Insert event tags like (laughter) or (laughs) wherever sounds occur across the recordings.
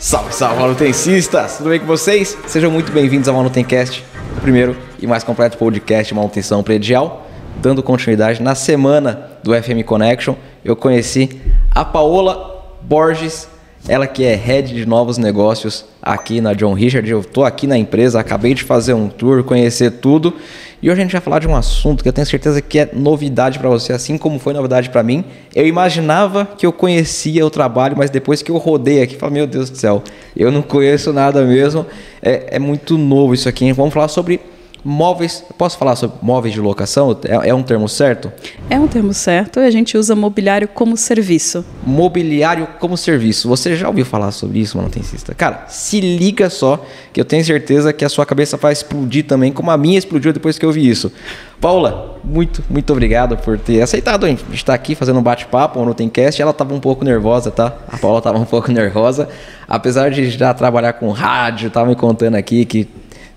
Salve, salve, manutencistas! Tudo bem com vocês? Sejam muito bem-vindos ao Manutencast, o primeiro e mais completo podcast de manutenção predial. Dando continuidade na semana do FM Connection, eu conheci a Paola Borges, ela que é head de novos negócios aqui na John Richard. Eu estou aqui na empresa, acabei de fazer um tour, conhecer tudo. E hoje a gente vai falar de um assunto que eu tenho certeza que é novidade para você, assim como foi novidade para mim. Eu imaginava que eu conhecia o trabalho, mas depois que eu rodei aqui, falei, meu Deus do céu, eu não conheço nada mesmo. É, é muito novo isso aqui. Vamos falar sobre Móveis, posso falar sobre móveis de locação? É, é, um termo certo? É um termo certo e a gente usa mobiliário como serviço. Mobiliário como serviço. Você já ouviu falar sobre isso, manutencista? Cara, se liga só, que eu tenho certeza que a sua cabeça vai explodir também, como a minha explodiu depois que eu vi isso. Paula, muito, muito obrigado por ter aceitado a gente estar aqui fazendo um bate-papo no Tencast. Ela estava um pouco nervosa, tá? A Paula estava um pouco (laughs) nervosa. Apesar de já trabalhar com rádio, estava me contando aqui que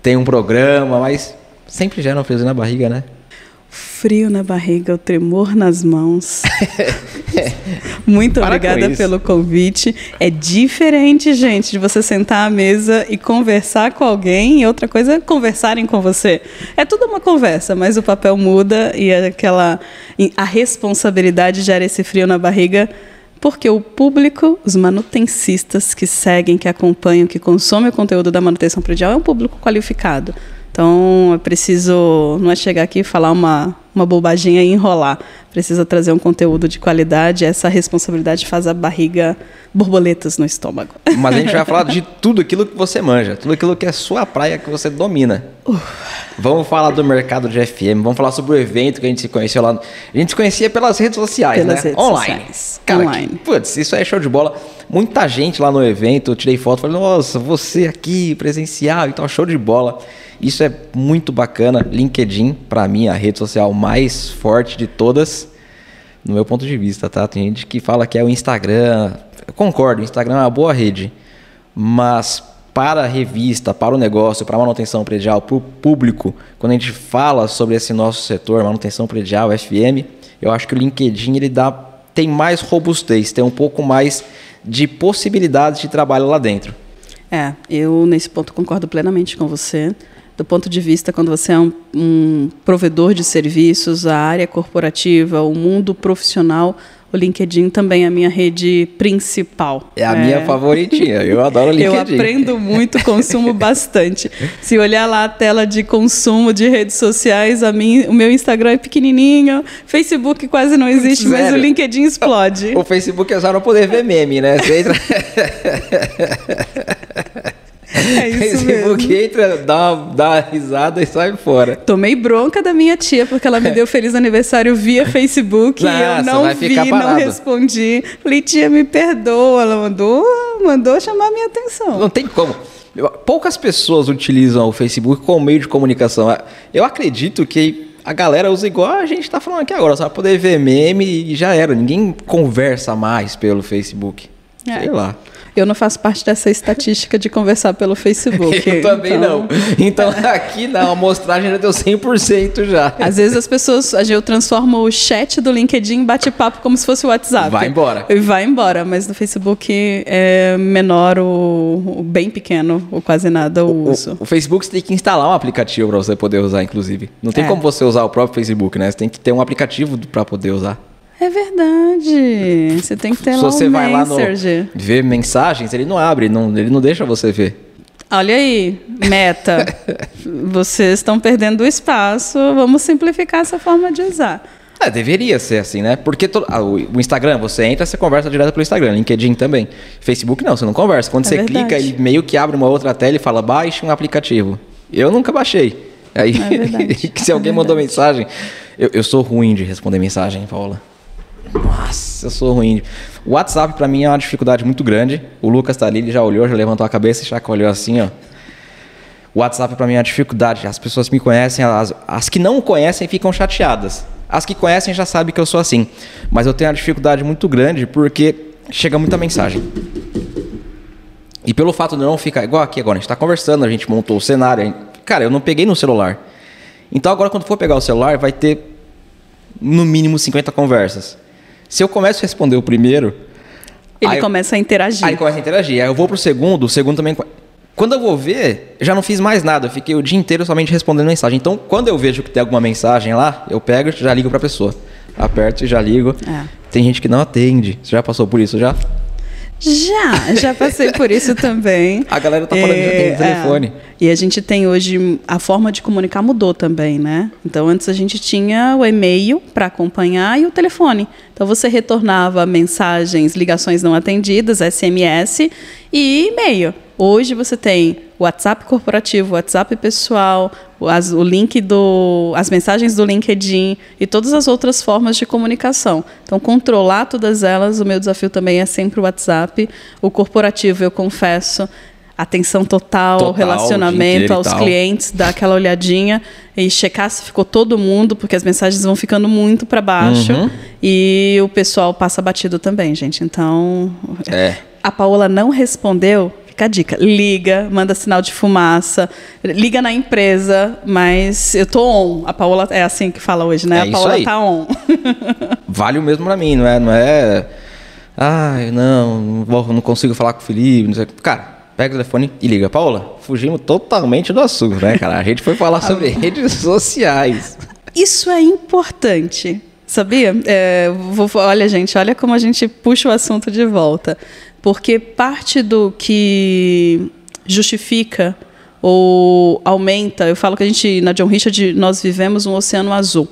tem um programa, mas sempre gera um frio na barriga, né? Frio na barriga, o tremor nas mãos. (laughs) Muito Para obrigada pelo convite. É diferente, gente, de você sentar à mesa e conversar com alguém e outra coisa é conversarem com você. É tudo uma conversa, mas o papel muda e aquela a responsabilidade gera esse frio na barriga porque o público, os manutencistas que seguem, que acompanham, que consomem o conteúdo da manutenção predial é um público qualificado. Então, é preciso, não é chegar aqui e falar uma, uma bobaginha e enrolar. Precisa trazer um conteúdo de qualidade. Essa responsabilidade faz a barriga borboletas no estômago. (laughs) Mas a gente vai falar de (laughs) tudo aquilo que você manja, tudo aquilo que é sua praia que você domina. Uh. Vamos falar do mercado de FM, vamos falar sobre o evento que a gente se conheceu lá. A gente se conhecia pelas redes sociais, pelas né? Redes Online. Sociais. Cara, Online. Que, putz, isso é show de bola. Muita gente lá no evento, eu tirei foto, falei, nossa, você aqui, presencial e tal, show de bola. Isso é muito bacana. LinkedIn, para mim, é a rede social mais forte de todas, no meu ponto de vista, tá? Tem gente que fala que é o Instagram. Eu concordo, o Instagram é uma boa rede, mas para a revista, para o negócio, para a manutenção predial, para o público, quando a gente fala sobre esse nosso setor, manutenção predial, FM, eu acho que o LinkedIn ele dá, tem mais robustez, tem um pouco mais de possibilidades de trabalho lá dentro. É, eu nesse ponto concordo plenamente com você do ponto de vista quando você é um, um, provedor de serviços, a área corporativa, o mundo profissional, o LinkedIn também é a minha rede principal. É a é. minha favoritinha, eu adoro (laughs) o LinkedIn. Eu aprendo muito, consumo bastante. (laughs) Se olhar lá a tela de consumo de redes sociais, a mim, o meu Instagram é pequenininho, Facebook quase não existe, Sério? mas o LinkedIn explode. O Facebook é só não poder ver meme, né? Você entra... (laughs) (laughs) É isso Facebook mesmo. entra, dá uma, dá uma risada e sai fora. Tomei bronca da minha tia, porque ela me (laughs) deu feliz aniversário via Facebook Nossa, e eu não vi, não respondi. Falei, tia, me perdoa. Ela mandou, mandou chamar minha atenção. Não tem como. Poucas pessoas utilizam o Facebook como meio de comunicação. Eu acredito que a galera usa igual a gente está falando aqui agora, só para poder ver meme e já era. Ninguém conversa mais pelo Facebook. É. Sei lá. Eu não faço parte dessa estatística de conversar pelo Facebook. (laughs) eu também então... não. Então (laughs) aqui na amostragem já deu 100% já. Às vezes as pessoas, eu transformo o chat do LinkedIn em bate-papo como se fosse o WhatsApp. Vai embora. E vai embora, mas no Facebook é menor, o, o bem pequeno, ou quase nada o, o uso. O, o, Facebook você tem que instalar um aplicativo para você poder usar, inclusive. Não tem é. como você usar o próprio Facebook, né? Você tem que ter um aplicativo para poder usar. É verdade. Você tem que ter Se lá você vai lá no ver mensagens, ele não abre, não, ele não deixa você ver. Olha aí, meta. (laughs) Vocês estão perdendo espaço. Vamos simplificar essa forma de usar. É, deveria ser assim, né? Porque to... ah, o Instagram, você entra, você conversa direto pelo Instagram, LinkedIn também. Facebook não, você não conversa. Quando é você verdade. clica, ele meio que abre uma outra tela e fala, baixe um aplicativo. Eu nunca baixei. Aí, é (laughs) se alguém é mandou mensagem, eu, eu sou ruim de responder mensagem, Paula. Nossa, eu sou ruim. O WhatsApp para mim é uma dificuldade muito grande. O Lucas tá ali, ele já olhou, já levantou a cabeça e já olhou assim, ó. O WhatsApp para mim é uma dificuldade. As pessoas me conhecem, as, que não conhecem ficam chateadas. As que conhecem já sabem que eu sou assim. Mas eu tenho uma dificuldade muito grande porque chega muita mensagem. E pelo fato de não ficar igual aqui agora, a gente está conversando, a gente montou o cenário. Gente... Cara, eu não peguei no celular. Então agora quando for pegar o celular, vai ter no mínimo 50 conversas. Se eu começo a responder o primeiro, Ele começa a interagir. Aí começa a interagir. Aí eu vou pro segundo, o segundo também. Quando eu vou ver, eu já não fiz mais nada. Eu fiquei o dia inteiro somente respondendo mensagem. Então, quando eu vejo que tem alguma mensagem lá, eu pego e já ligo pra pessoa. Aperto e já ligo. É. Tem gente que não atende. Você já passou por isso já? Já, já passei por isso também. A galera tá falando é, de é. telefone. É. E a gente tem hoje a forma de comunicar mudou também, né? Então antes a gente tinha o e-mail para acompanhar e o telefone. Então você retornava mensagens, ligações não atendidas, SMS e e-mail. Hoje você tem WhatsApp corporativo, WhatsApp pessoal, as, o link do, as mensagens do LinkedIn e todas as outras formas de comunicação. Então, controlar todas elas, o meu desafio também é sempre o WhatsApp. O corporativo, eu confesso, atenção total, total relacionamento aos clientes, dar aquela olhadinha e checar se ficou todo mundo, porque as mensagens vão ficando muito para baixo uhum. e o pessoal passa batido também, gente. Então, é. a Paola não respondeu Fica a dica. Liga, manda sinal de fumaça, liga na empresa, mas eu tô on. A Paola é assim que fala hoje, né? É a Paola tá on. (laughs) vale o mesmo para mim, não é? Não é. Ai, não, não consigo falar com o Felipe. Não sei. Cara, pega o telefone e liga. Paola, fugimos totalmente do assunto, né, cara? A gente foi falar (laughs) sobre redes sociais. Isso é importante. Sabia? É, vou, olha, gente, olha como a gente puxa o assunto de volta. Porque parte do que justifica ou aumenta, eu falo que a gente, na John Richard, nós vivemos um oceano azul.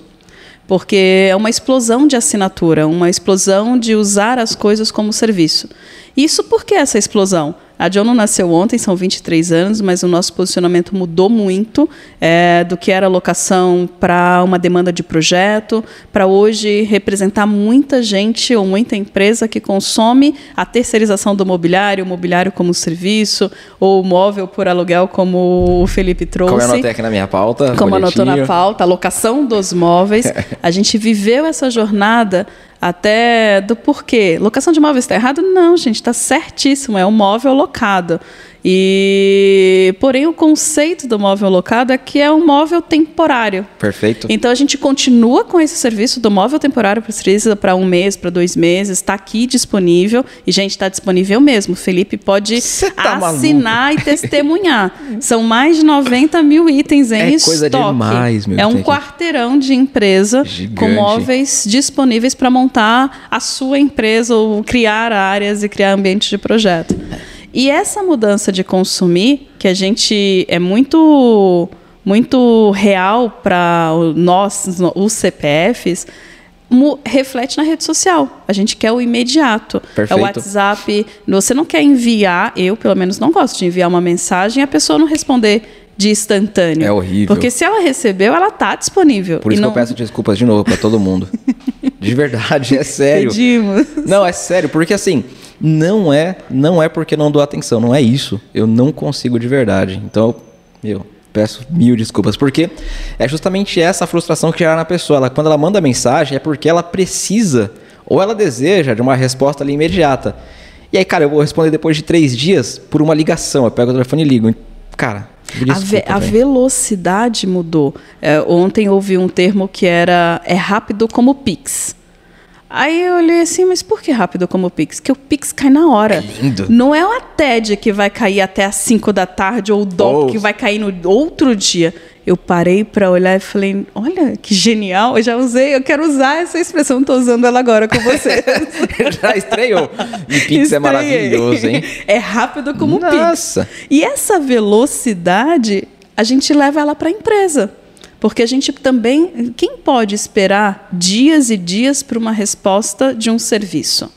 Porque é uma explosão de assinatura, uma explosão de usar as coisas como serviço. Isso por que essa explosão? A John não nasceu ontem, são 23 anos, mas o nosso posicionamento mudou muito é, do que era locação para uma demanda de projeto, para hoje representar muita gente ou muita empresa que consome a terceirização do mobiliário, o mobiliário como serviço, ou o móvel por aluguel, como o Felipe trouxe. Como eu anotei aqui na minha pauta. Como bonitinho. anotou na pauta, a locação dos móveis. (laughs) a gente viveu essa jornada até do porquê. Locação de imóveis está errado? Não, gente, está certíssimo. É um móvel locado. E porém o conceito do móvel locado é que é um móvel temporário. Perfeito. Então a gente continua com esse serviço do móvel temporário precisa para um mês, para dois meses, está aqui disponível e gente está disponível mesmo. O Felipe pode tá assinar maluco. e testemunhar. (laughs) São mais de 90 mil itens em é estoque. Coisa demais, meu é um quarteirão de empresa Gigante. com móveis disponíveis para montar a sua empresa ou criar áreas e criar ambientes de projeto. E essa mudança de consumir, que a gente é muito muito real para nós, os CPFs, reflete na rede social. A gente quer o imediato. Perfeito. É o WhatsApp. Você não quer enviar, eu pelo menos não gosto de enviar uma mensagem e a pessoa não responder de instantâneo. É horrível. Porque se ela recebeu, ela está disponível. Por isso não... que eu peço desculpas de novo para todo mundo. (laughs) de verdade, é sério. Pedimos. Não, é sério, porque assim, não é, não é porque não dou atenção, não é isso. Eu não consigo de verdade. Então, eu peço mil desculpas, porque é justamente essa frustração que gera na pessoa. Ela, quando ela manda mensagem, é porque ela precisa ou ela deseja de uma resposta ali imediata. E aí, cara, eu vou responder depois de três dias por uma ligação. Eu pego o telefone e ligo. Cara, Desculpa, a, ve a velocidade mudou. É, ontem ouvi um termo que era é rápido como Pix. Aí eu olhei assim, mas por que rápido como o Pix? Que o Pix cai na hora. É lindo. Não é a TED que vai cair até as 5 da tarde ou o DOC oh. que vai cair no outro dia. Eu parei para olhar e falei, olha, que genial. Eu já usei, eu quero usar essa expressão, estou usando ela agora com você. (laughs) já estreou. E Pix Estreiei. é maravilhoso, hein? É rápido como o Pix. Nossa. E essa velocidade, a gente leva ela para a empresa. Porque a gente também. Quem pode esperar dias e dias para uma resposta de um serviço?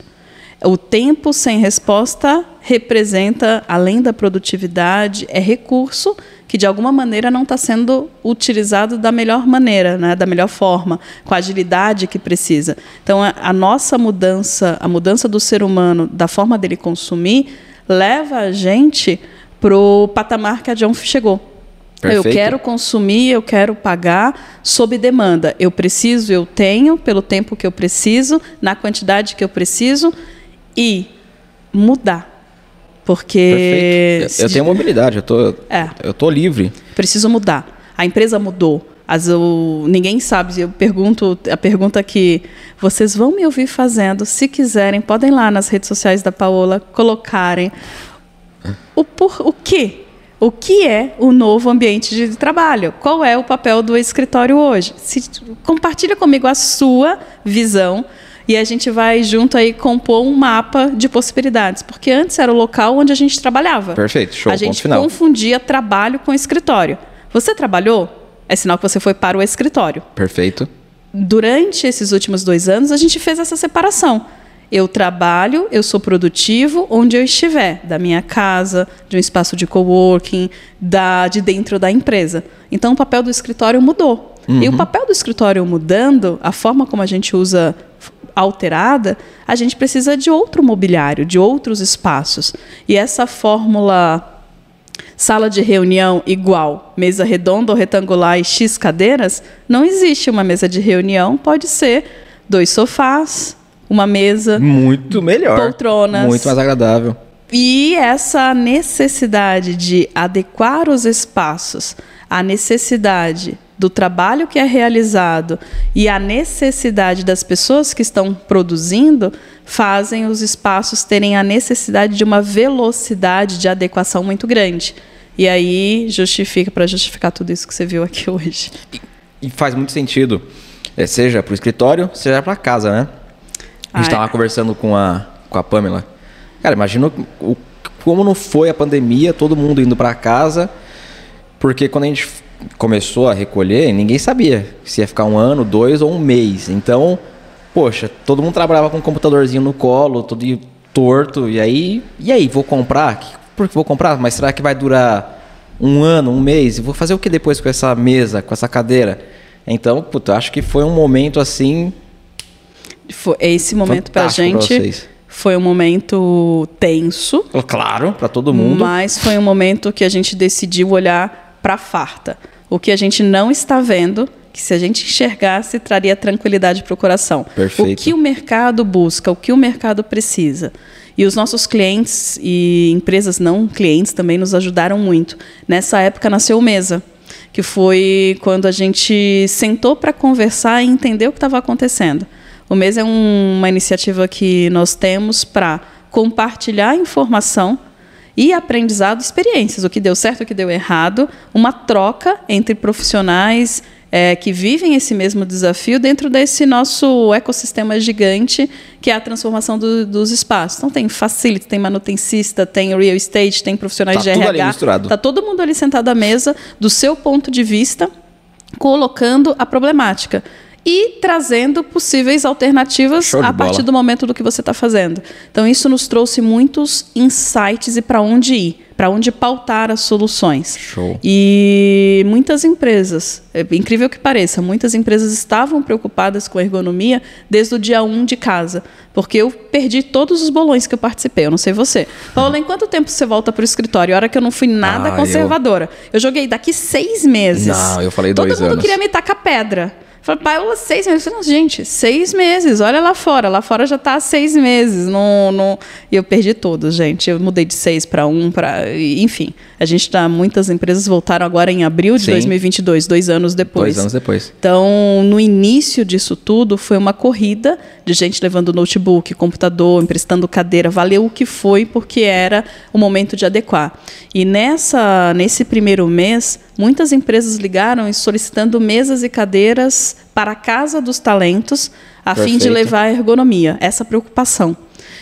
O tempo sem resposta representa, além da produtividade, é recurso que de alguma maneira não está sendo utilizado da melhor maneira, né? da melhor forma, com a agilidade que precisa. Então, a, a nossa mudança, a mudança do ser humano, da forma dele consumir, leva a gente para o patamar que a John chegou Perfeito. Eu quero consumir, eu quero pagar sob demanda. Eu preciso, eu tenho, pelo tempo que eu preciso, na quantidade que eu preciso e mudar. Porque. Perfeito. Eu tenho mobilidade, eu tô, é. eu tô livre. Preciso mudar. A empresa mudou. As, o, ninguém sabe. Eu pergunto a pergunta que vocês vão me ouvir fazendo. Se quiserem, podem lá nas redes sociais da Paola colocarem o por o que o que é o novo ambiente de trabalho? Qual é o papel do escritório hoje? Se, compartilha comigo a sua visão e a gente vai junto aí compor um mapa de possibilidades, porque antes era o local onde a gente trabalhava. Perfeito, show. A gente confundia trabalho com escritório. Você trabalhou? É sinal que você foi para o escritório. Perfeito. Durante esses últimos dois anos, a gente fez essa separação. Eu trabalho, eu sou produtivo onde eu estiver, da minha casa, de um espaço de coworking, da, de dentro da empresa. Então o papel do escritório mudou. Uhum. E o papel do escritório mudando, a forma como a gente usa alterada, a gente precisa de outro mobiliário, de outros espaços. E essa fórmula sala de reunião igual mesa redonda ou retangular e X cadeiras, não existe uma mesa de reunião, pode ser dois sofás, uma mesa. Muito melhor. Poltronas. Muito mais agradável. E essa necessidade de adequar os espaços à necessidade do trabalho que é realizado e a necessidade das pessoas que estão produzindo fazem os espaços terem a necessidade de uma velocidade de adequação muito grande. E aí justifica para justificar tudo isso que você viu aqui (laughs) hoje. E, e faz muito sentido, é, seja para o escritório, seja para casa, né? A gente estava conversando com a, com a Pamela. Cara, imagina o, como não foi a pandemia, todo mundo indo para casa, porque quando a gente começou a recolher, ninguém sabia se ia ficar um ano, dois ou um mês. Então, poxa, todo mundo trabalhava com um computadorzinho no colo, todo torto, e aí, e aí, vou comprar? Por que vou comprar? Mas será que vai durar um ano, um mês? Vou fazer o que depois com essa mesa, com essa cadeira? Então, puta, acho que foi um momento assim foi esse momento para a gente foi um momento tenso. Claro, para todo mundo. Mas foi um momento que a gente decidiu olhar para a farta. O que a gente não está vendo, que se a gente enxergasse, traria tranquilidade para o coração. Perfeito. O que o mercado busca, o que o mercado precisa. E os nossos clientes e empresas não clientes também nos ajudaram muito. Nessa época nasceu o Mesa, que foi quando a gente sentou para conversar e entender o que estava acontecendo. O mês é um, uma iniciativa que nós temos para compartilhar informação e aprendizado, experiências, o que deu certo, o que deu errado, uma troca entre profissionais é, que vivem esse mesmo desafio dentro desse nosso ecossistema gigante que é a transformação do, dos espaços. Então tem facility, tem manutencista, tem real estate, tem profissionais tá de RH. Está todo mundo ali sentado à mesa, do seu ponto de vista, colocando a problemática e trazendo possíveis alternativas a partir do momento do que você está fazendo. Então, isso nos trouxe muitos insights e para onde ir, para onde pautar as soluções. Show. E muitas empresas, é incrível que pareça, muitas empresas estavam preocupadas com a ergonomia desde o dia 1 de casa, porque eu perdi todos os bolões que eu participei, eu não sei você. Paula, em quanto tempo você volta para o escritório? A hora que eu não fui nada ah, conservadora. Eu... eu... joguei daqui seis meses. Não, eu falei Todo dois anos. Todo mundo queria me tacar pedra. Falei, pai, eu, seis meses. Falei, gente, seis meses, olha lá fora. Lá fora já está há seis meses. Não, não... E eu perdi todos, gente. Eu mudei de seis para um, para. Enfim. A gente tá. Muitas empresas voltaram agora em abril de Sim. 2022, dois anos depois. Dois anos depois. Então, no início disso tudo, foi uma corrida de gente levando notebook, computador, emprestando cadeira. Valeu o que foi, porque era o momento de adequar. E nessa, nesse primeiro mês, muitas empresas ligaram solicitando mesas e cadeiras para a Casa dos Talentos, a Perfeito. fim de levar a ergonomia, essa preocupação.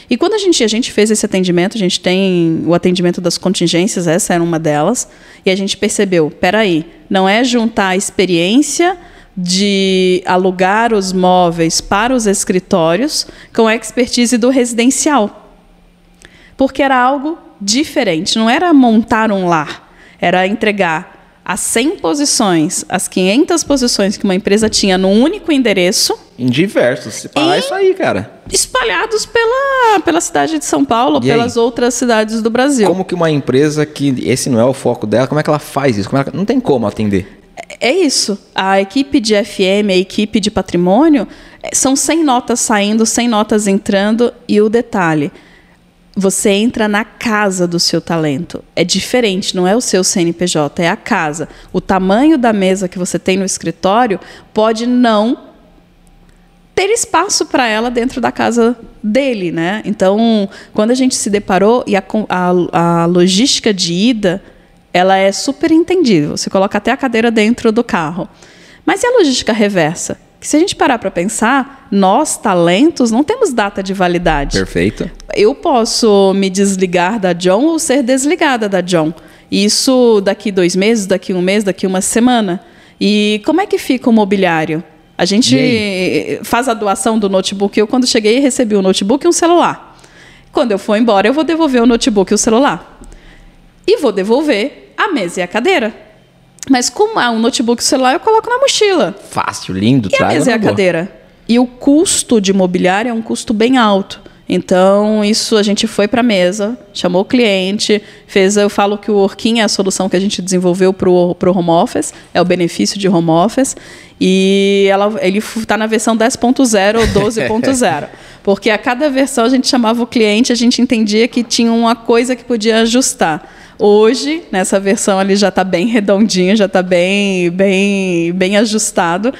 E quando a gente, a gente fez esse atendimento, a gente tem o atendimento das contingências, essa era uma delas, e a gente percebeu, peraí, não é juntar a experiência de alugar os móveis para os escritórios com a expertise do residencial. Porque era algo diferente, não era montar um lar, era entregar as 100 posições, as 500 posições que uma empresa tinha num único endereço. Em diversos. Se parar isso aí, cara. Espalhados pela, pela cidade de São Paulo, e pelas aí? outras cidades do Brasil. Como que uma empresa que esse não é o foco dela, como é que ela faz isso? Ela, não tem como atender. É, é isso. A equipe de FM, a equipe de patrimônio, é, são 100 notas saindo, 100 notas entrando. E o detalhe: você entra na casa do seu talento. É diferente, não é o seu CNPJ, é a casa. O tamanho da mesa que você tem no escritório pode não ter espaço para ela dentro da casa dele, né? Então, quando a gente se deparou e a, a, a logística de ida, ela é super entendível. Você coloca até a cadeira dentro do carro. Mas e a logística reversa? Que se a gente parar para pensar, nós, talentos, não temos data de validade. Perfeito. Eu posso me desligar da John ou ser desligada da John. Isso daqui dois meses, daqui um mês, daqui uma semana. E como é que fica o mobiliário? A gente faz a doação do notebook. Eu, quando cheguei, recebi um notebook e um celular. Quando eu for embora, eu vou devolver o notebook e o celular. E vou devolver a mesa e a cadeira. Mas como é um notebook celular, eu coloco na mochila. Fácil, lindo, E a mesa e a cadeira? E o custo de mobiliário é um custo bem alto. Então, isso a gente foi para a mesa, chamou o cliente, fez. Eu falo que o Orkin é a solução que a gente desenvolveu para o home office, é o benefício de home office. E ela, ele está na versão 10.0 ou 12.0. (laughs) porque a cada versão a gente chamava o cliente, a gente entendia que tinha uma coisa que podia ajustar. Hoje, nessa versão, ele já está bem redondinho, já está bem, bem, bem ajustado.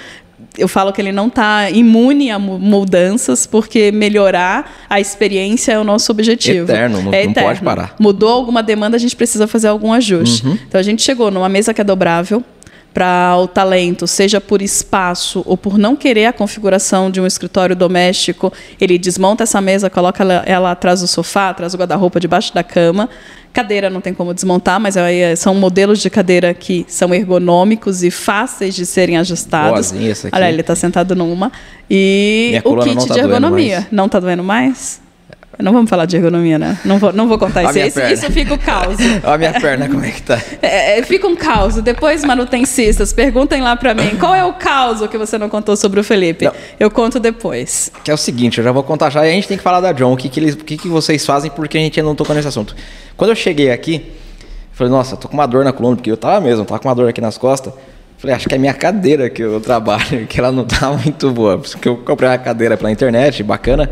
Eu falo que ele não está imune a mudanças, porque melhorar a experiência é o nosso objetivo. Eterno, não, é eterno. não pode parar. Mudou alguma demanda, a gente precisa fazer algum ajuste. Uhum. Então a gente chegou numa mesa que é dobrável, para o talento, seja por espaço ou por não querer a configuração de um escritório doméstico, ele desmonta essa mesa, coloca ela, ela atrás do sofá, atrás do guarda-roupa, debaixo da cama. Cadeira não tem como desmontar, mas aí são modelos de cadeira que são ergonômicos e fáceis de serem ajustados. Boazinha, essa aqui. Olha, ele está sentado numa. E Minha o kit tá de ergonomia. Não está doendo mais? Não vamos falar de ergonomia, né? Não vou, não vou contar isso. Isso, isso, fica o caos. (laughs) Olha a minha perna, como é que tá? É, é, fica um caos. Depois, manutencistas, perguntem lá para mim qual é o caos que você não contou sobre o Felipe. Não. Eu conto depois. Que é o seguinte, eu já vou contar já e a gente tem que falar da John. O que, que, eles, o que, que vocês fazem porque a gente ainda não tocou nesse assunto. Quando eu cheguei aqui, falei, nossa, tô com uma dor na coluna, porque eu tava mesmo, tava com uma dor aqui nas costas. Falei, acho que é minha cadeira que eu trabalho, (laughs) que ela não tá muito boa. Porque eu comprei uma cadeira pela internet, bacana.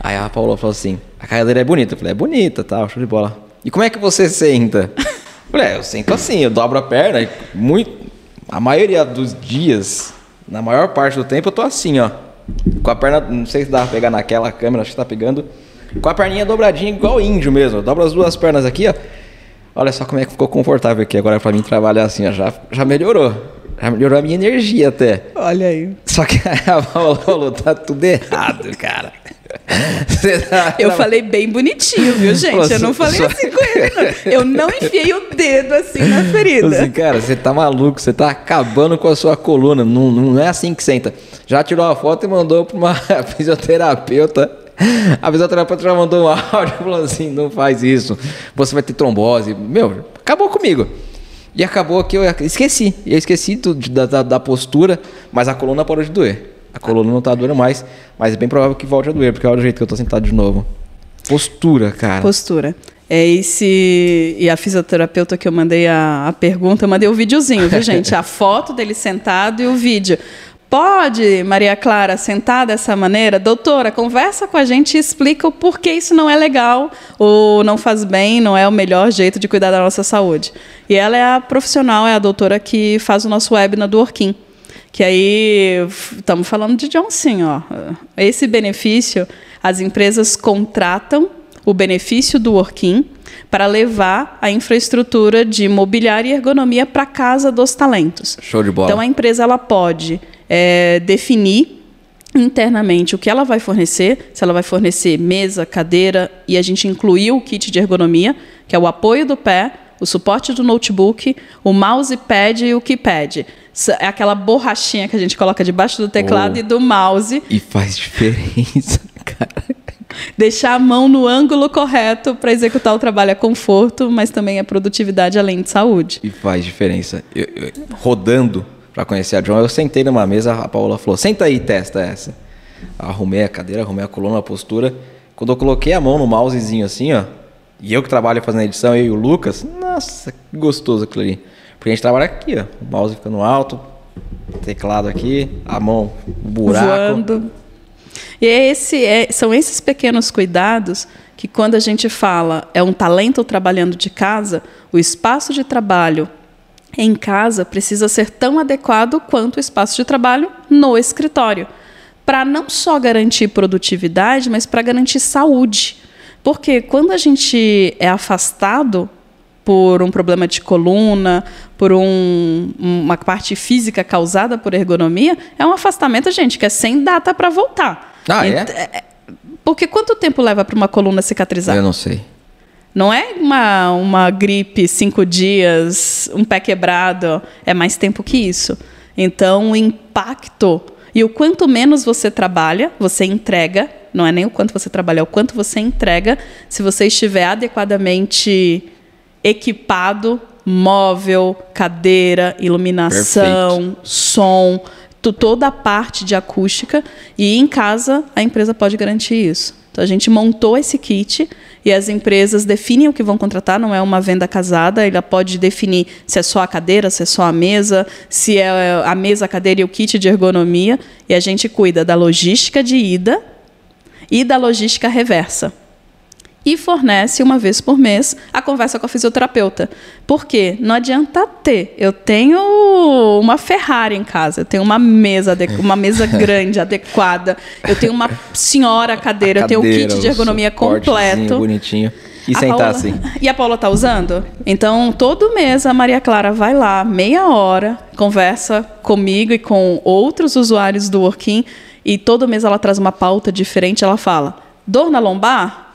Aí a Paula falou assim: a cadeira é bonita. Eu falei: é bonita, tal, show de bola. E como é que você senta? Eu falei: é, eu sento assim, eu dobro a perna. muito, a maioria dos dias, na maior parte do tempo, eu tô assim, ó. Com a perna, não sei se dá pra pegar naquela câmera, acho que tá pegando. Com a perninha dobradinha, igual índio mesmo. Eu dobro as duas pernas aqui, ó. Olha só como é que ficou confortável aqui agora para mim trabalhar assim, ó. Já, já melhorou. Já melhorou a minha energia até. Olha aí. Só que (laughs) a Paula falou, tá tudo errado, cara. Eu falei bem bonitinho, viu, gente? eu não falei assim com ele, não. Eu não enfiei o dedo assim na ferida. Assim, cara, você tá maluco, você tá acabando com a sua coluna. Não, não é assim que senta. Já tirou a foto e mandou pra uma (laughs) fisioterapeuta. A fisioterapeuta já mandou um (laughs) áudio falando assim: não faz isso, você vai ter trombose. Meu, acabou comigo. E acabou que eu esqueci. Eu esqueci da, da, da postura, mas a coluna parou de doer. A coluna não tá doendo mais, mas é bem provável que volte a doer, porque olha o jeito que eu tô sentado de novo. Postura, cara. Postura. É esse. E a fisioterapeuta que eu mandei a, a pergunta, eu mandei o um videozinho, viu, (laughs) gente? A foto dele sentado e o vídeo. Pode, Maria Clara, sentar dessa maneira? Doutora, conversa com a gente e explica o porquê isso não é legal ou não faz bem, não é o melhor jeito de cuidar da nossa saúde. E ela é a profissional, é a doutora que faz o nosso webinar do Orquim. Que aí estamos falando de Johnson, ó. Esse benefício, as empresas contratam o benefício do Orquim para levar a infraestrutura de mobiliário e ergonomia para casa dos talentos. Show de bola. Então a empresa ela pode é, definir internamente o que ela vai fornecer, se ela vai fornecer mesa, cadeira e a gente incluiu o kit de ergonomia, que é o apoio do pé, o suporte do notebook, o mousepad e o keypad. É aquela borrachinha que a gente coloca debaixo do teclado oh, e do mouse. E faz diferença, (laughs) cara. Deixar a mão no ângulo correto para executar o trabalho é conforto, mas também é produtividade além de saúde. E faz diferença. Eu, eu, rodando para conhecer a John, eu sentei numa mesa, a Paula falou: senta aí testa essa. Arrumei a cadeira, arrumei a coluna, a postura. Quando eu coloquei a mão no mousezinho assim, ó, e eu que trabalho fazendo a edição, eu e o Lucas, nossa, que gostoso aquilo ali. Porque a gente trabalha aqui, ó. O mouse fica no alto, teclado aqui, a mão, buraco. Voando. E é esse, é, são esses pequenos cuidados que quando a gente fala é um talento trabalhando de casa, o espaço de trabalho em casa precisa ser tão adequado quanto o espaço de trabalho no escritório, para não só garantir produtividade, mas para garantir saúde. Porque quando a gente é afastado por um problema de coluna, por um, uma parte física causada por ergonomia, é um afastamento, gente, que é sem data para voltar. Ah, é? é? Porque quanto tempo leva para uma coluna cicatrizar? Eu não sei. Não é uma, uma gripe, cinco dias, um pé quebrado. É mais tempo que isso. Então, o impacto. E o quanto menos você trabalha, você entrega. Não é nem o quanto você trabalha, é o quanto você entrega. Se você estiver adequadamente equipado, móvel, cadeira, iluminação, Perfeito. som, toda a parte de acústica. E em casa, a empresa pode garantir isso. Então, a gente montou esse kit e as empresas definem o que vão contratar, não é uma venda casada, ela pode definir se é só a cadeira, se é só a mesa, se é a mesa, a cadeira e o kit de ergonomia, e a gente cuida da logística de ida e da logística reversa e fornece uma vez por mês a conversa com a fisioterapeuta. Por quê? Não adianta ter. Eu tenho uma Ferrari em casa, eu tenho uma mesa, uma mesa (laughs) grande, adequada, eu tenho uma senhora cadeira, cadeira eu tenho o kit de ergonomia completo. bonitinho. E a sentar Paula, assim. E a Paula tá usando? Então, todo mês a Maria Clara vai lá, meia hora, conversa comigo e com outros usuários do Working, e todo mês ela traz uma pauta diferente, ela fala: "Dor na lombar?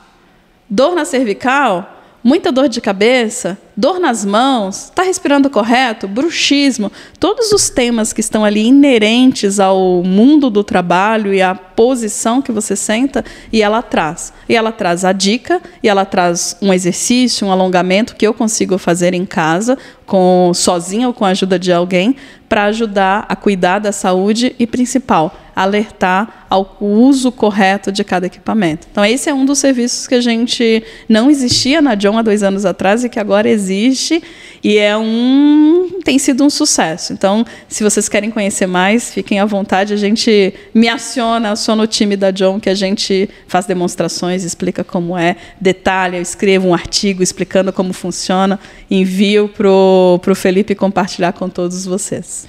Dor na cervical, muita dor de cabeça, dor nas mãos, está respirando correto, bruxismo, todos os temas que estão ali inerentes ao mundo do trabalho e à posição que você senta, e ela traz. E ela traz a dica, e ela traz um exercício, um alongamento que eu consigo fazer em casa, com sozinha ou com a ajuda de alguém, para ajudar a cuidar da saúde e, principal, alertar ao uso correto de cada equipamento. Então, esse é um dos serviços que a gente não existia na John há dois anos atrás e que agora existe e é um tem sido um sucesso. Então, se vocês querem conhecer mais, fiquem à vontade. A gente me aciona, aciona o time da John, que a gente faz demonstrações, explica como é, detalha, eu escrevo um artigo explicando como funciona, envio para o Felipe compartilhar com todos vocês.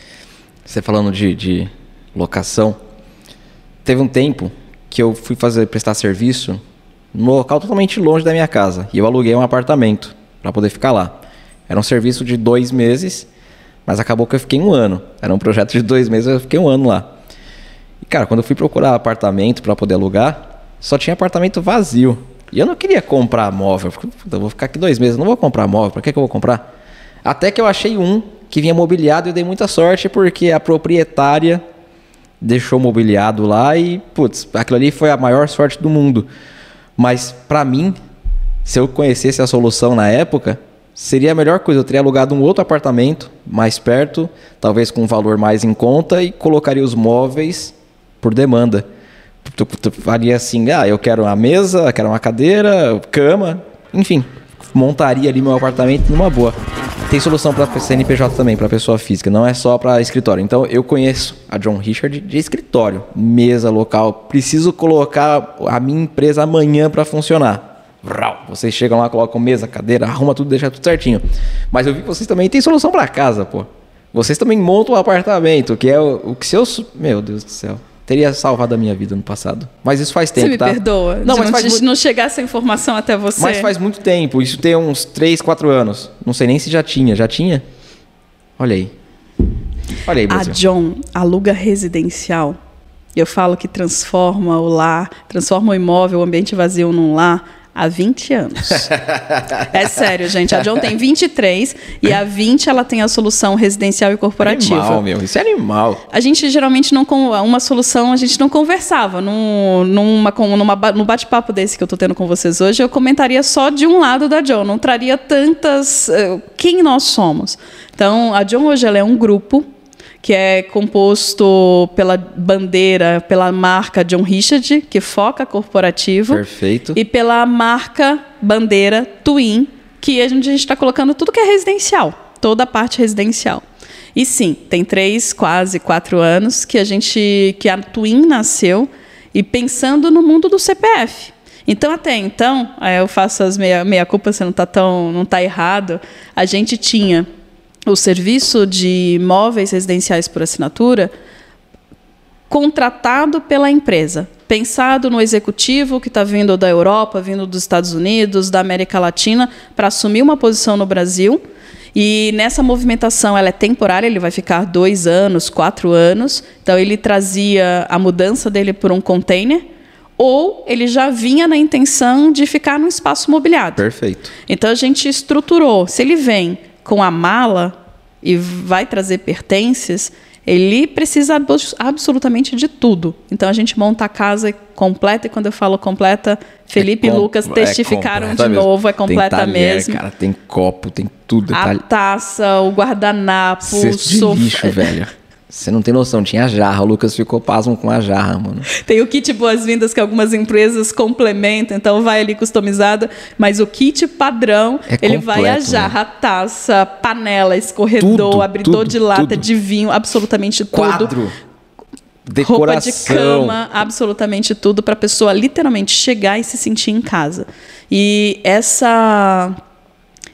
Você falando de, de locação, teve um tempo que eu fui fazer prestar serviço no local totalmente longe da minha casa e eu aluguei um apartamento para poder ficar lá. Era um serviço de dois meses, mas acabou que eu fiquei um ano. Era um projeto de dois meses, eu fiquei um ano lá. E, cara, quando eu fui procurar apartamento para poder alugar, só tinha apartamento vazio. E eu não queria comprar móvel. Eu vou ficar aqui dois meses, não vou comprar móvel. Para que, que eu vou comprar? Até que eu achei um que vinha mobiliado e eu dei muita sorte porque a proprietária deixou mobiliado lá e, putz, aquilo ali foi a maior sorte do mundo. Mas, para mim, se eu conhecesse a solução na época, seria a melhor coisa. Eu teria alugado um outro apartamento mais perto, talvez com um valor mais em conta, e colocaria os móveis por demanda. Tu, tu faria assim, ah, eu quero uma mesa, quero uma cadeira, cama, enfim, montaria ali meu apartamento numa boa. Tem solução para CNPJ também, para pessoa física, não é só para escritório. Então eu conheço a John Richard de escritório, mesa local. Preciso colocar a minha empresa amanhã para funcionar. Vocês chegam lá, colocam mesa, cadeira, arruma tudo, deixa tudo certinho. Mas eu vi que vocês também têm solução para casa, pô. Vocês também montam um apartamento, que é o, o que seus. Meu Deus do céu. Teria salvado a minha vida no passado. Mas isso faz tempo, você me tá? perdoa. Não, mas não, faz não chegar essa informação até você. Mas faz muito tempo. Isso tem uns 3, 4 anos. Não sei nem se já tinha. Já tinha? Olha aí. Olha aí, Brasil. A John aluga residencial. Eu falo que transforma o lar, transforma o imóvel, o ambiente vazio num lar há 20 anos. é sério, gente. A John tem 23 e a 20 ela tem a solução residencial e corporativa. Animal, meu. Isso é animal. A gente geralmente não com uma solução, a gente não conversava num, numa, numa, no bate-papo desse que eu estou tendo com vocês hoje, eu comentaria só de um lado da John, não traria tantas uh, quem nós somos. Então, a John hoje ela é um grupo que é composto pela bandeira, pela marca John Richard, que foca corporativo. Perfeito. E pela marca bandeira Twin, que a gente está colocando tudo que é residencial, toda a parte residencial. E sim, tem três, quase quatro anos que a gente, que a Twin nasceu e pensando no mundo do CPF. Então, até então, eu faço as meia, meia culpa, você não está tão, não tá errado. A gente tinha o serviço de móveis residenciais por assinatura contratado pela empresa, pensado no executivo que está vindo da Europa, vindo dos Estados Unidos, da América Latina, para assumir uma posição no Brasil. E nessa movimentação ela é temporária, ele vai ficar dois anos, quatro anos. Então ele trazia a mudança dele por um container ou ele já vinha na intenção de ficar num espaço mobiliado. Perfeito. Então a gente estruturou. Se ele vem com a mala e vai trazer pertences, ele precisa absolutamente de tudo. Então a gente monta a casa completa e quando eu falo completa, Felipe é e Lucas é testificaram é de novo, é completa tem talher, mesmo. Cara, tem copo, tem tudo. A taça, o guardanapo, o sofá. lixo, velho. (laughs) Você não tem noção, tinha jarra. O Lucas ficou pasmo com a jarra, mano. Tem o kit boas-vindas que algumas empresas complementam, então vai ali customizado, mas o kit padrão, é ele completo, vai a né? jarra, né? taça, panela, escorredor, tudo, abridor tudo, de lata, tudo. de vinho, absolutamente tudo. Quadro. Decoração. Roupa de cama, absolutamente tudo para a pessoa literalmente chegar e se sentir em casa. E essa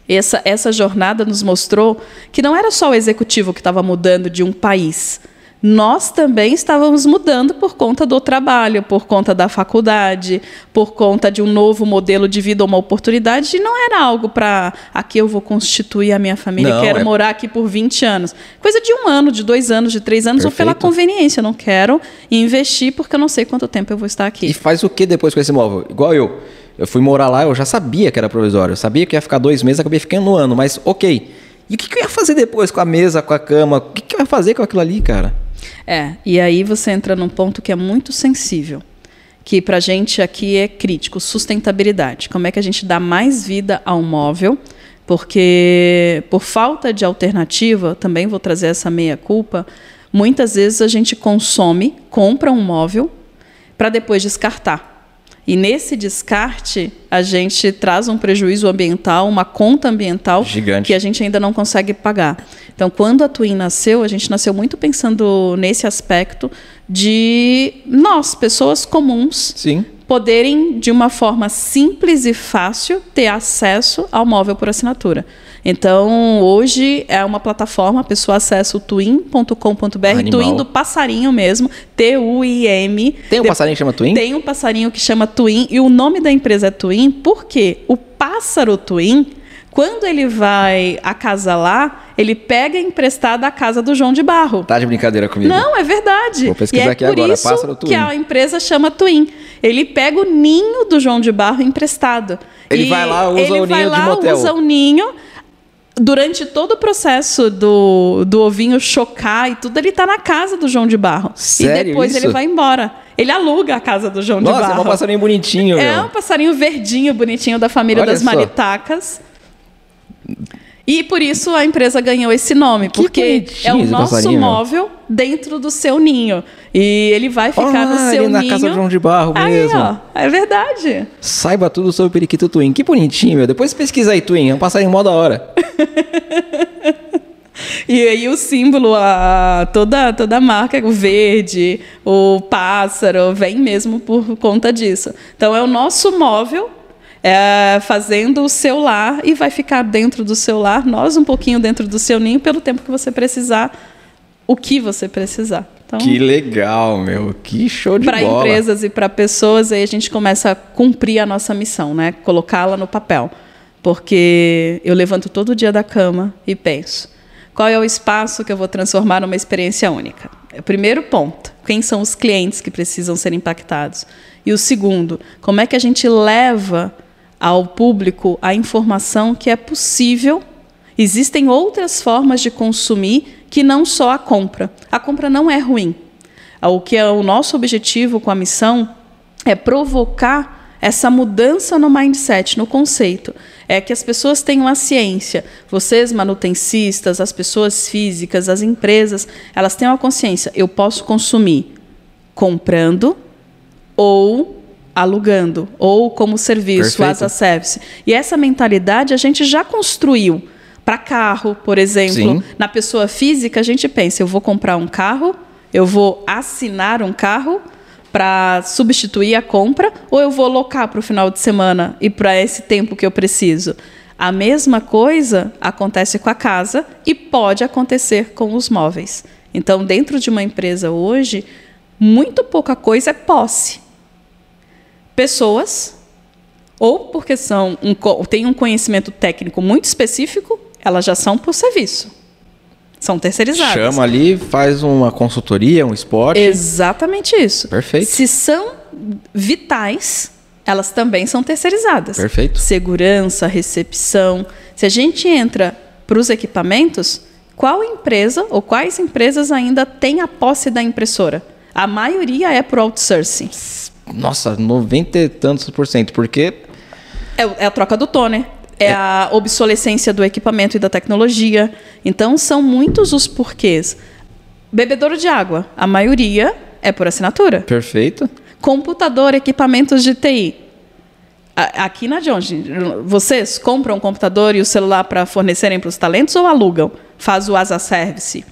essa, essa jornada nos mostrou que não era só o executivo que estava mudando de um país. Nós também estávamos mudando por conta do trabalho, por conta da faculdade, por conta de um novo modelo de vida, uma oportunidade. E não era algo para aqui eu vou constituir a minha família, não, quero é... morar aqui por 20 anos. Coisa de um ano, de dois anos, de três anos, Perfeito. ou pela conveniência. Eu não quero investir porque eu não sei quanto tempo eu vou estar aqui. E faz o que depois com esse imóvel? Igual eu. Eu fui morar lá, eu já sabia que era provisório. Eu sabia que ia ficar dois meses, acabei ficando um ano, mas ok. E o que, que eu ia fazer depois com a mesa, com a cama? O que, que eu ia fazer com aquilo ali, cara? É, e aí você entra num ponto que é muito sensível, que para a gente aqui é crítico, sustentabilidade. Como é que a gente dá mais vida ao móvel? Porque por falta de alternativa, também vou trazer essa meia culpa, muitas vezes a gente consome, compra um móvel para depois descartar. E nesse descarte, a gente traz um prejuízo ambiental, uma conta ambiental Gigante. que a gente ainda não consegue pagar. Então, quando a Twin nasceu, a gente nasceu muito pensando nesse aspecto de nós, pessoas comuns, Sim. poderem, de uma forma simples e fácil, ter acesso ao móvel por assinatura. Então, hoje é uma plataforma, a pessoa acessa o twin.com.br, Twin do passarinho mesmo, T-U-I-M. Tem um passarinho que chama Twin? Tem um passarinho que chama Twin, e o nome da empresa é Twin porque o pássaro Twin, quando ele vai acasalar, ele pega emprestada a casa do João de Barro. Tá de brincadeira comigo. Não, é verdade. Vou pesquisar e é aqui por agora, isso pássaro Twin. que a empresa chama Twin. Ele pega o ninho do João de Barro emprestado. Ele vai lá, usa o ninho lá, de motel. usa o ninho, durante todo o processo do, do ovinho chocar e tudo, ele está na casa do João de Barro. Sério e depois isso? ele vai embora. Ele aluga a casa do João Nossa, de Barro. Nossa, é um passarinho bonitinho, É meu. um passarinho verdinho, bonitinho, da família Olha das só. maritacas. E por isso a empresa ganhou esse nome, Que porque é o nosso passarinho, móvel dentro do seu ninho. E ele vai ficar no Ah, seu ele na ninho. casa do João de Barro Aí, mesmo. ó, é verdade. Saiba tudo sobre o periquito Twin. Que bonitinho, meu. Depois pesquisa aí, Twin. É um passarinho mó da hora. (laughs) E aí o símbolo, a, toda, toda a marca, o verde, o pássaro, vem mesmo por conta disso. Então é o nosso móvel é, fazendo o seu lar e vai ficar dentro do seu lar, nós um pouquinho dentro do seu ninho, pelo tempo que você precisar, o que você precisar. Então, Que legal, meu. Que show de para bola. empresas e para pessoas, aí a gente começa a cumprir a nossa missão, né? Colocá-la no papel. Porque eu levanto todo dia da cama e penso: qual é o espaço que eu vou transformar numa experiência única? É o primeiro ponto. Quem são os clientes que precisam ser impactados? E o segundo, como é que a gente leva ao público a informação que é possível? Existem outras formas de consumir que não só a compra. A compra não é ruim. O que é o nosso objetivo com a missão é provocar essa mudança no mindset, no conceito. É que as pessoas tenham a ciência. Vocês, manutencistas, as pessoas físicas, as empresas, elas tenham a consciência. Eu posso consumir comprando ou alugando, ou como serviço, Perfeito. as a service. E essa mentalidade a gente já construiu. Para carro, por exemplo, Sim. na pessoa física, a gente pensa: eu vou comprar um carro, eu vou assinar um carro, para substituir a compra ou eu vou locar para o final de semana e para esse tempo que eu preciso? A mesma coisa acontece com a casa e pode acontecer com os móveis. Então, dentro de uma empresa hoje, muito pouca coisa é posse. Pessoas, ou porque são um, têm um conhecimento técnico muito específico, elas já são por serviço. São terceirizadas. Chama ali, faz uma consultoria, um esporte. Exatamente isso. Perfeito. Se são vitais, elas também são terceirizadas. Perfeito. Segurança, recepção. Se a gente entra para os equipamentos, qual empresa ou quais empresas ainda têm a posse da impressora? A maioria é por outsourcing. Nossa, 90 e tantos por cento, porque... É, é a troca do toner é, é a obsolescência do equipamento e da tecnologia. Então, são muitos os porquês. Bebedouro de água, a maioria é por assinatura. Perfeito. Computador, equipamentos de TI. Aqui na Jones, vocês compram um computador e o celular para fornecerem para os talentos ou alugam? Faz o asa service,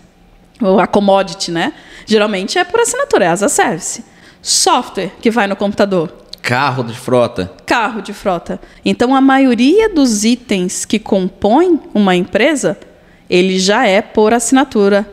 ou a commodity, né? Geralmente é por assinatura, é asa service. Software que vai no computador, Carro de frota. Carro de frota. Então, a maioria dos itens que compõem uma empresa, ele já é por assinatura,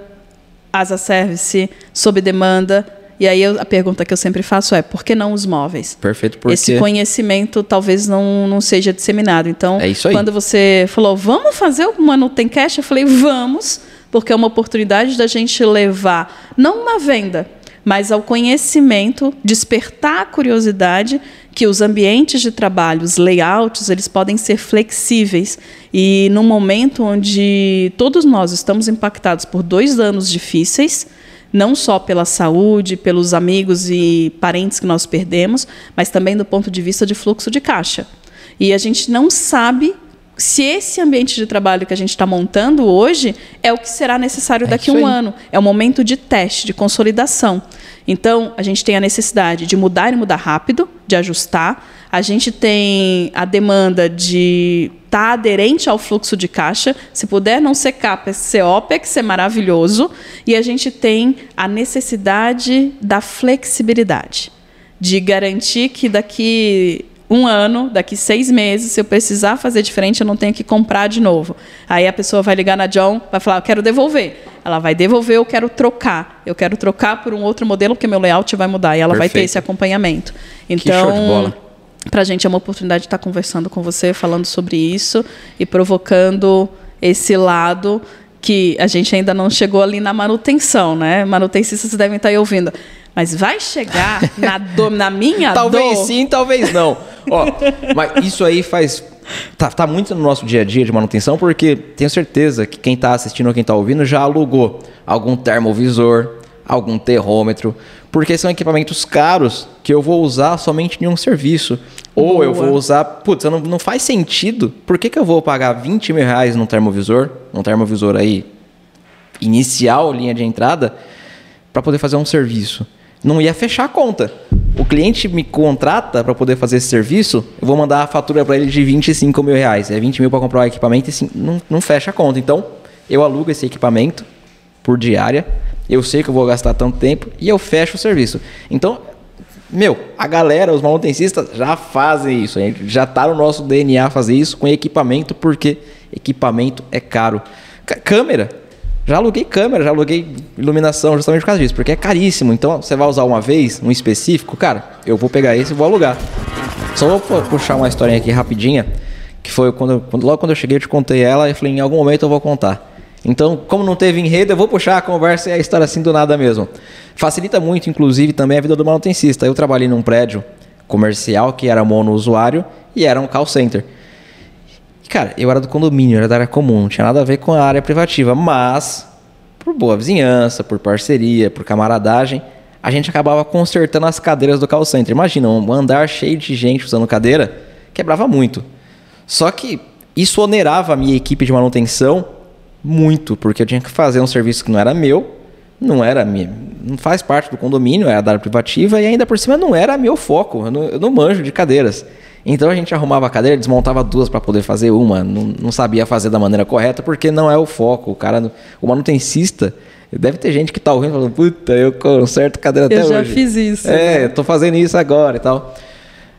asa service, sob demanda. E aí eu, a pergunta que eu sempre faço é, por que não os móveis? Perfeito, porque... Esse conhecimento talvez não, não seja disseminado. Então, é quando você falou, vamos fazer o Manutencast, eu falei, vamos, porque é uma oportunidade da gente levar, não uma venda, mas ao conhecimento, despertar a curiosidade que os ambientes de trabalho, os layouts, eles podem ser flexíveis. E num momento onde todos nós estamos impactados por dois anos difíceis, não só pela saúde, pelos amigos e parentes que nós perdemos, mas também do ponto de vista de fluxo de caixa. E a gente não sabe se esse ambiente de trabalho que a gente está montando hoje é o que será necessário é daqui a um ano. É um momento de teste, de consolidação. Então, a gente tem a necessidade de mudar e mudar rápido, de ajustar. A gente tem a demanda de estar tá aderente ao fluxo de caixa. Se puder não ser CAPEX, ser OPEX, é maravilhoso. E a gente tem a necessidade da flexibilidade, de garantir que daqui um ano, daqui seis meses, se eu precisar fazer diferente, eu não tenho que comprar de novo. Aí a pessoa vai ligar na John, vai falar, eu quero devolver. Ela vai devolver, eu quero trocar. Eu quero trocar por um outro modelo, porque meu layout vai mudar. E ela Perfeito. vai ter esse acompanhamento. Então, para a gente é uma oportunidade de estar conversando com você, falando sobre isso e provocando esse lado que a gente ainda não chegou ali na manutenção, né? Manutencistas devem estar aí ouvindo. Mas vai chegar na, do, na minha (laughs) talvez dor? sim, talvez não. Ó, mas isso aí faz tá, tá, muito no nosso dia a dia de manutenção, porque tenho certeza que quem está assistindo ou quem está ouvindo já alugou algum termovisor, algum termômetro, porque são equipamentos caros que eu vou usar somente em um serviço. Ou Boa. eu vou usar. Putz, não, não faz sentido. Por que, que eu vou pagar 20 mil reais num termovisor? Um termovisor aí inicial, linha de entrada, para poder fazer um serviço não ia fechar a conta. O cliente me contrata para poder fazer esse serviço, eu vou mandar a fatura para ele de 25 mil reais. É 20 mil para comprar o equipamento e assim, não, não fecha a conta. Então, eu alugo esse equipamento por diária, eu sei que eu vou gastar tanto tempo e eu fecho o serviço. Então, meu, a galera, os manutencistas já fazem isso. Já está no nosso DNA fazer isso com equipamento, porque equipamento é caro. C câmera, já aluguei câmera, já aluguei iluminação justamente por causa disso, porque é caríssimo. Então, você vai usar uma vez, um específico, cara, eu vou pegar esse e vou alugar. Só vou puxar uma historinha aqui rapidinha, que foi quando, quando, logo quando eu cheguei eu te contei ela e falei, em algum momento eu vou contar. Então, como não teve enredo, eu vou puxar a conversa e a história assim do nada mesmo. Facilita muito, inclusive, também a vida do manutencista. Eu trabalhei num prédio comercial que era monousuário e era um call center. Cara, eu era do condomínio, era da área comum, não tinha nada a ver com a área privativa, mas por boa vizinhança, por parceria, por camaradagem, a gente acabava consertando as cadeiras do call center. Imagina, um andar cheio de gente usando cadeira, quebrava muito. Só que isso onerava a minha equipe de manutenção muito, porque eu tinha que fazer um serviço que não era meu, não era minha, não faz parte do condomínio, era da área privativa e ainda por cima não era meu foco. Eu não, eu não manjo de cadeiras. Então a gente arrumava a cadeira, desmontava duas para poder fazer uma, não, não, sabia fazer da maneira correta porque não é o foco. O cara, o manutencista Deve ter gente que tá ouvindo falando, puta, eu conserto cadeira até hoje. Eu já fiz isso. É, né? tô fazendo isso agora e tal.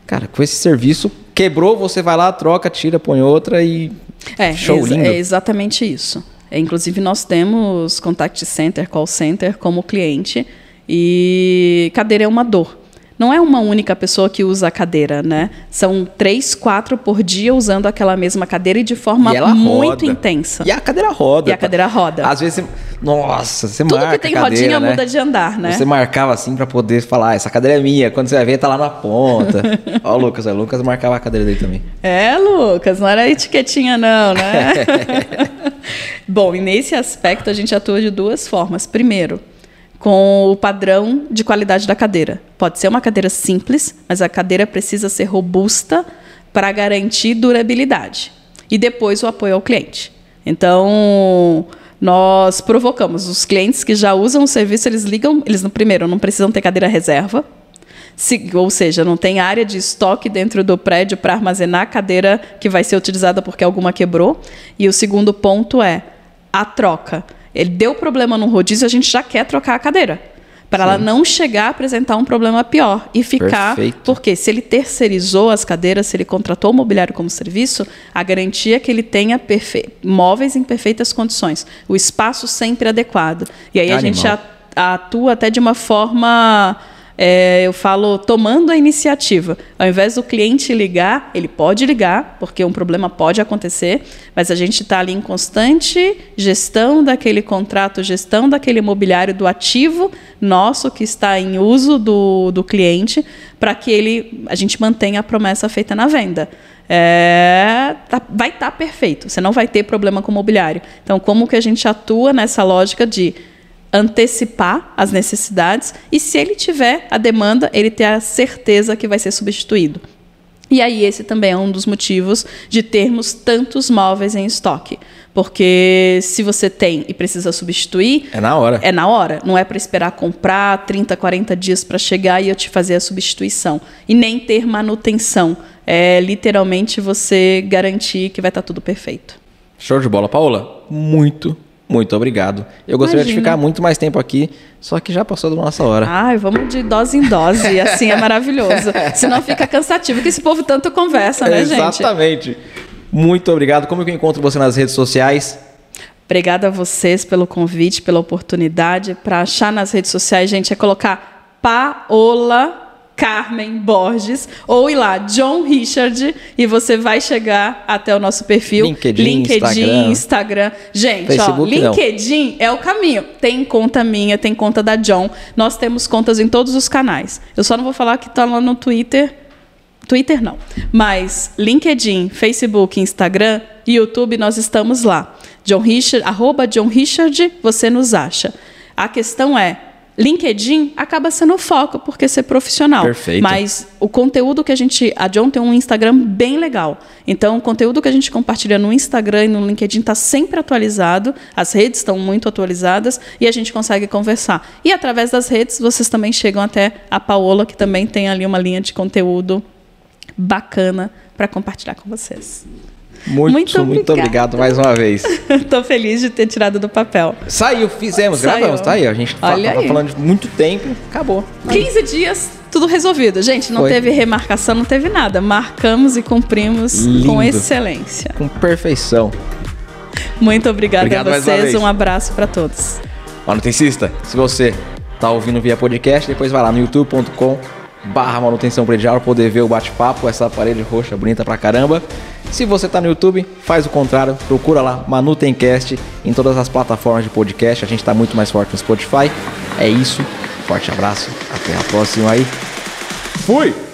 Cara, com esse serviço, quebrou, você vai lá, troca, tira, põe outra e. É, Show lindo. é exatamente isso. É, inclusive, nós temos contact center, call center como cliente e cadeira é uma dor não é uma única pessoa que usa a cadeira, né? São três, quatro por dia usando aquela mesma cadeira e de forma e muito roda. intensa. E a cadeira roda. E a cadeira roda. Às vezes você. Nossa, você Tudo marca. Tudo que tem cadeira, rodinha né? muda de andar, né? Você marcava assim para poder falar, ah, essa cadeira é minha. Quando você vai ver, tá lá na ponta. (laughs) Ó, o Lucas, o Lucas marcava a cadeira dele também. É, Lucas, não era etiquetinha, não, né? (laughs) (laughs) Bom, e nesse aspecto a gente atua de duas formas. Primeiro, com o padrão de qualidade da cadeira. Pode ser uma cadeira simples, mas a cadeira precisa ser robusta para garantir durabilidade. E depois o apoio ao cliente. Então, nós provocamos os clientes que já usam o serviço, eles ligam, eles primeiro não precisam ter cadeira reserva, se, ou seja, não tem área de estoque dentro do prédio para armazenar a cadeira que vai ser utilizada porque alguma quebrou. E o segundo ponto é a troca. Ele deu problema no rodízio, a gente já quer trocar a cadeira. Para ela não chegar a apresentar um problema pior e ficar. Perfeito. Porque se ele terceirizou as cadeiras, se ele contratou o mobiliário como serviço, a garantia é que ele tenha perfe... móveis em perfeitas condições, o espaço sempre adequado. E aí Animal. a gente atua até de uma forma é, eu falo tomando a iniciativa. Ao invés do cliente ligar, ele pode ligar, porque um problema pode acontecer, mas a gente está ali em constante gestão daquele contrato, gestão daquele imobiliário, do ativo nosso que está em uso do, do cliente, para que ele, a gente mantenha a promessa feita na venda. É, tá, vai estar tá perfeito, você não vai ter problema com o mobiliário. Então, como que a gente atua nessa lógica de antecipar as necessidades e se ele tiver a demanda, ele ter a certeza que vai ser substituído. E aí esse também é um dos motivos de termos tantos móveis em estoque. Porque se você tem e precisa substituir. É na hora. É na hora. Não é para esperar comprar 30, 40 dias para chegar e eu te fazer a substituição. E nem ter manutenção. É literalmente você garantir que vai estar tá tudo perfeito. Show de bola, Paula. Muito, muito obrigado. Eu gostaria Imagina. de ficar muito mais tempo aqui, só que já passou da nossa hora. Ai, vamos de dose em dose, (laughs) assim é maravilhoso. Senão fica cansativo, que esse povo tanto conversa, né, Exatamente. gente? Exatamente. Muito obrigado. Como eu encontro você nas redes sociais? Obrigada a vocês pelo convite, pela oportunidade. Para achar nas redes sociais, gente, é colocar Paola Carmen Borges, ou ir lá, John Richard, e você vai chegar até o nosso perfil. LinkedIn, LinkedIn Instagram. Instagram. Gente, Facebook, ó, LinkedIn não. é o caminho. Tem conta minha, tem conta da John. Nós temos contas em todos os canais. Eu só não vou falar que está lá no Twitter. Twitter não. Mas LinkedIn, Facebook, Instagram, YouTube, nós estamos lá. John Richard, arroba John Richard, você nos acha. A questão é, LinkedIn acaba sendo o foco, porque ser profissional. Perfeito. Mas o conteúdo que a gente. A John tem um Instagram bem legal. Então, o conteúdo que a gente compartilha no Instagram e no LinkedIn está sempre atualizado, as redes estão muito atualizadas e a gente consegue conversar. E através das redes, vocês também chegam até a Paola, que também tem ali uma linha de conteúdo bacana para compartilhar com vocês. Muito, muito, muito obrigado mais uma vez. (laughs) Estou feliz de ter tirado do papel. Saiu, fizemos, Saiu. gravamos, tá aí. A gente Olha tá, falando de muito tempo, acabou. 15 dias, tudo resolvido. Gente, não Foi. teve remarcação, não teve nada. Marcamos e cumprimos Lindo. com excelência. Com perfeição. Muito obrigada Obrigado a vocês. Um abraço para todos. Manutencista, se você tá ouvindo via podcast, depois vai lá no youtube.com barra manutenção predial poder ver o bate-papo, essa parede roxa bonita pra caramba. Se você está no YouTube, faz o contrário, procura lá Manutencast em todas as plataformas de podcast. A gente está muito mais forte no Spotify. É isso. Forte abraço. Até a próxima aí. Fui!